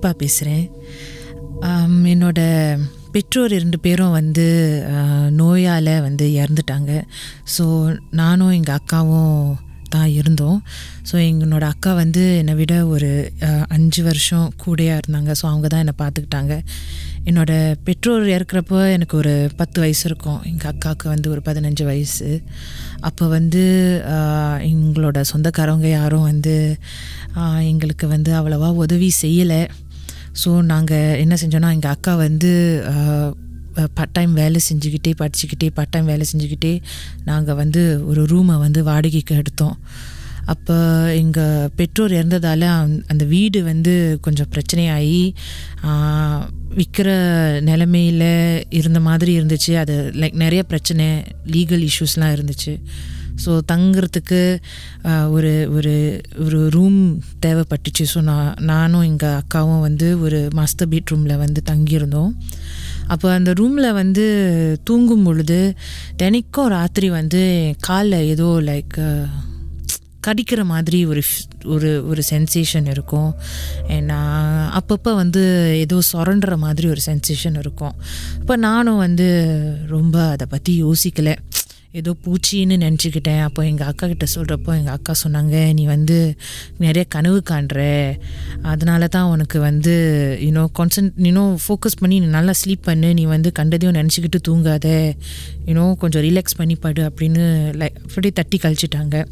நான் தீபா பேசுகிறேன் என்னோட பெற்றோர் இரண்டு பேரும் வந்து நோயால் வந்து இறந்துட்டாங்க. ஸோ நானும் எங்கள் அக்காவும் தான் இருந்தோம். ஸோ எங்களோட அக்கா வந்து என்னை விட ஒரு அஞ்சு வருஷம் கூடையாக இருந்தாங்க. ஸோ அவங்க தான் என்னை பார்த்துக்கிட்டாங்க என்னோட பெற்றோர் இறக்குறப்போ எனக்கு ஒரு பத்து வயசு இருக்கும். எங்கள் அக்காவுக்கு வந்து ஒரு பதினஞ்சு வயசு. அப்போ வந்து எங்களோட சொந்தக்காரவங்க யாரும் வந்து எங்களுக்கு வந்து அவ்வளோவா உதவி செய்யலை. ஸோ நாங்கள் என்ன செஞ்சோன்னா எங்கள் அக்கா வந்து பார்ட் டைம் வேலை செஞ்சுக்கிட்டே படிச்சுக்கிட்டே பார்ட் டைம் வேலை செஞ்சுக்கிட்டே நாங்கள் வந்து ஒரு ரூமை வந்து வாடகைக்கு எடுத்தோம். அப்போ எங்கள் பெற்றோர் இறந்ததால் அந்த- அந்த வீடு வந்து கொஞ்சம் பிரச்சனையாகி விற்கிற நிலமையில் இருந்த மாதிரி இருந்துச்சு. அது லைக் நிறைய பிரச்சனை லீகல் இஷ்யூஸ்லாம் இருந்துச்சு. ஸோ தங்குறதுக்கு ஒரு ஒரு ஒரு ரூம் தேவைப்பட்டுச்சு. ஸோ நான் நானும் எங்கள் அக்காவும் வந்து ஒரு மாஸ்டர் பெட்ரூமில் வந்து தங்கியிருந்தோம். அப்போ அந்த ரூமில் வந்து தூங்கும் பொழுது தினைக்கும் ராத்திரி வந்து காலில் ஏதோ லைக் கடிக்கிற மாதிரி ஒரு ஒரு ஒரு சென்சேஷன் இருக்கும். நான் அப்பப்போ வந்து ஏதோ சுரண்டுற மாதிரி ஒரு சென்சேஷன் இருக்கும். இப்போ நானும் வந்து ரொம்ப அதை பற்றி யோசிக்கலை. ஏதோ பூச்சின்னு நினச்சிக்கிட்டேன். அப்போ எங்கள் அக்கா கிட்ட சொல்கிறப்போ எங்கள் அக்கா சொன்னாங்க நீ வந்து நிறைய கனவு காண்ற. அதனால தான் உனக்கு வந்து யூனோ கான்சன்ட் இன்னும் ஃபோக்கஸ் பண்ணி நீ நல்லா ஸ்லீப் பண்ணு. நீ வந்து கண்டதையும் நினச்சிக்கிட்டு தூங்காத. யூனோ கொஞ்சம் ரிலாக்ஸ் பண்ணி படு அப்படின்னு லைக் அப்படியே தட்டி கழிச்சிட்டாங்க.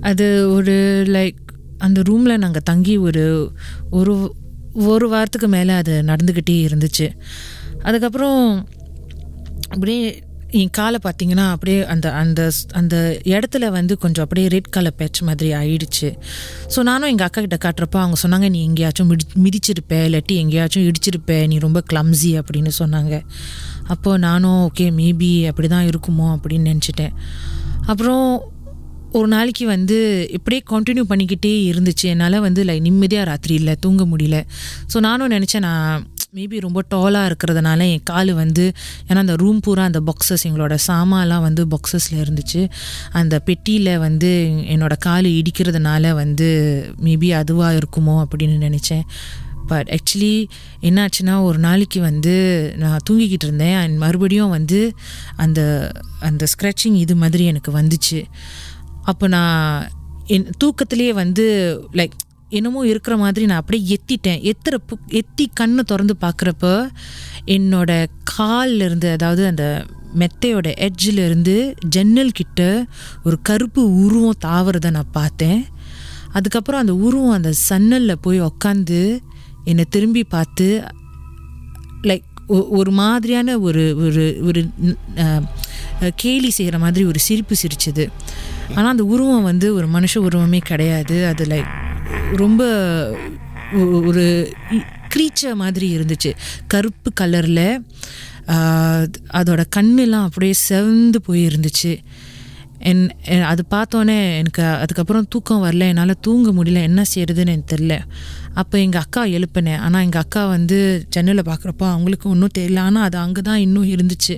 அது ஒரு லைக் அந்த ரூமில் நாங்கள் தங்கி ஒரு ஒரு ஒரு வாரத்துக்கு மேலே அது நடந்துக்கிட்டே இருந்துச்சு. அதுக்கப்புறம் அப்படியே என் காலை பார்த்தீங்கன்னா அப்படியே அந்த அந்த அந்த இடத்துல வந்து கொஞ்சம் அப்படியே ரெட் கலர் பேட்ச் மாதிரி ஆயிடுச்சு. ஸோ நானும் எங்கள் அக்கா கிட்ட காட்டுறப்போ அவங்க சொன்னாங்க நீ எங்கேயாச்சும் மிடி மிதிச்சிருப்ப இல்லாட்டி எங்கேயாச்சும் இடிச்சிருப்ப நீ ரொம்ப கிளம்ஸி அப்படின்னு சொன்னாங்க. அப்போது நானும் ஓகே மேபி அப்படி தான் இருக்குமோ? அப்படின்னு நினச்சிட்டேன். அப்புறம் ஒரு நாளைக்கு வந்து இப்படியே கண்டினியூ பண்ணிக்கிட்டே இருந்துச்சு. என்னால் வந்து லைக் நிம்மதியாக ராத்திரி இல்லை தூங்க முடியல. ஸோ நானும் நினச்சேன் நான் மேபி ரொம்ப டாலாக இருக்கிறதுனால என் கால் வந்து ஏன்னா அந்த ரூம் பூரா அந்த பாக்ஸஸ் எங்களோட சாமான்லாம் வந்து பாக்ஸஸில் இருந்துச்சு. அந்த பெட்டியில் வந்து என்னோட கால் இடிக்கிறதுனால வந்து மேபி அதுவாக இருக்குமோ அப்படின்னு நினச்சேன். பட் ஆக்சுவலி என்னாச்சுன்னா ஒரு நாளைக்கு வந்து நான் தூங்கிக்கிட்டு இருந்தேன். அண்ட் மறுபடியும் வந்து அந்த அந்த ஸ்க்ராச்சிங் இது மாதிரி எனக்கு வந்துச்சு. அப்போ நான் என் தூக்கத்திலேயே வந்து லைக் என்னமோ இருக்கிற மாதிரி நான் அப்படியே எத்திட்டேன். எத்துறப்போ எத்தி கண்ணை திறந்து பார்க்குறப்ப என்னோட காலில் இருந்து அதாவது அந்த மெத்தையோட எட்ஜில் இருந்து ஜன்னல் கிட்ட ஒரு கருப்பு உருவம் தாவறத நான் பார்த்தேன். அதுக்கப்புறம் அந்த உருவம் அந்த சன்னலில் போய் உக்காந்து என்னை திரும்பி பார்த்து லைக் ஒரு மாதிரியான ஒரு ஒரு ஒரு கேலி செய்கிற மாதிரி ஒரு சிரிப்பு சிரிச்சது. ஆனால் அந்த உருவம் வந்து ஒரு மனுஷ உருவமே கிடையாது. அது லைக் ரொம்ப ஒரு க்ரீச்சர் மாதிரி இருந்துச்சு. கருப்பு கலரில் அதோட கண்ணெல்லாம் அப்படியே செவந்து போயிருந்துச்சு. என் அது பார்த்தோன்னே எனக்கு அதுக்கப்புறம் தூக்கம் வரல. என்னால் தூங்க முடியல. என்ன செய்யறதுன்னு எனக்கு தெரில அப்போ எங்கள் அக்கா எழுப்பினேன். ஆனால் எங்கள் அக்கா வந்து சென்னையில் பார்க்குறப்போ அவங்களுக்கு ஒன்றும் தெரியல. ஆனால் அது அங்கே தான் இன்னும் இருந்துச்சு.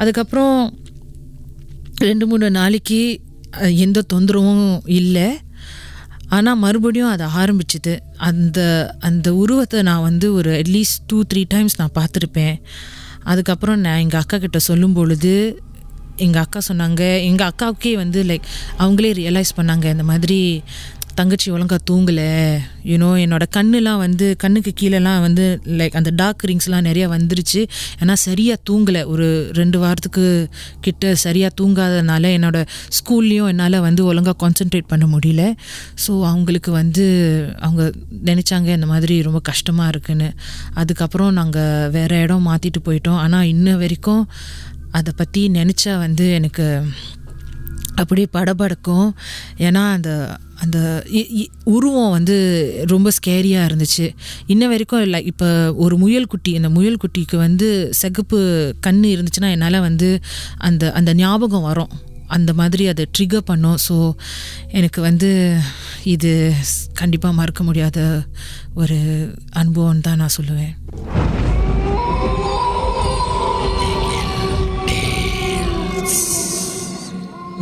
அதுக்கப்புறம் ரெண்டு மூணு நாளைக்கு எந்த தொந்தரவும் இல்லை. ஆனால் மறுபடியும் அது ஆரம்பிச்சுது. அந்த அந்த உருவத்தை நான் வந்து ஒரு அட்லீஸ்ட் டூ த்ரீ டைம்ஸ் நான் பார்த்துருப்பேன். அதுக்கப்புறம் நான் எங்கள் அக்கா கிட்ட சொல்லும் பொழுது எங்கள் அக்கா சொன்னாங்க எங்கள் அக்காவுக்கே வந்து லைக் அவங்களே ரியலைஸ் பண்ணாங்க இந்த மாதிரி தங்கச்சி ஒழுங்கா தூங்கலை. யூனோ என்னோடய கண்ணுலாம் வந்து கண்ணுக்கு கீழேலாம் வந்து லைக் அந்த டார்க் ரிங்ஸ்லாம் நிறைய வந்துருச்சு. ஏன்னா சரியாக தூங்கலை. ஒரு ரெண்டு வாரத்துக்கு கிட்ட சரியாக தூங்காதனால என்னோடய ஸ்கூல்லையும் என்னால் வந்து ஒழுங்காக கான்சென்ட்ரேட் பண்ண முடியல. ஸோ அவங்களுக்கு வந்து அவங்க நினச்சாங்க இந்த மாதிரி ரொம்ப கஷ்டமாக இருக்குன்னு. அதுக்கப்புறம் நாங்கள் வேறு இடம் மாற்றிட்டு போயிட்டோம். ஆனால் இன்ன வரைக்கும் அதை பற்றி நினச்சா வந்து எனக்கு அப்படியே படபடக்கும். ஏன்னா அந்த அந்த இ- இ- உருவம் வந்து ரொம்ப ஸ்கேரியாக இருந்துச்சு. இன்ன வரைக்கும் இல்லை இப்போ ஒரு முயல் குட்டி அந்த முயல் குட்டிக்கு வந்து சிகப்பு கண் இருந்துச்சுன்னா என்னால் வந்து அந்த அந்த ஞாபகம் வரும். அந்த மாதிரி அதை ட்ரிகர் பண்ணும். ஸோ எனக்கு வந்து இது கண்டிப்பாக மறக்க முடியாத ஒரு அனுபவம் தான் நான் சொல்லுவேன்.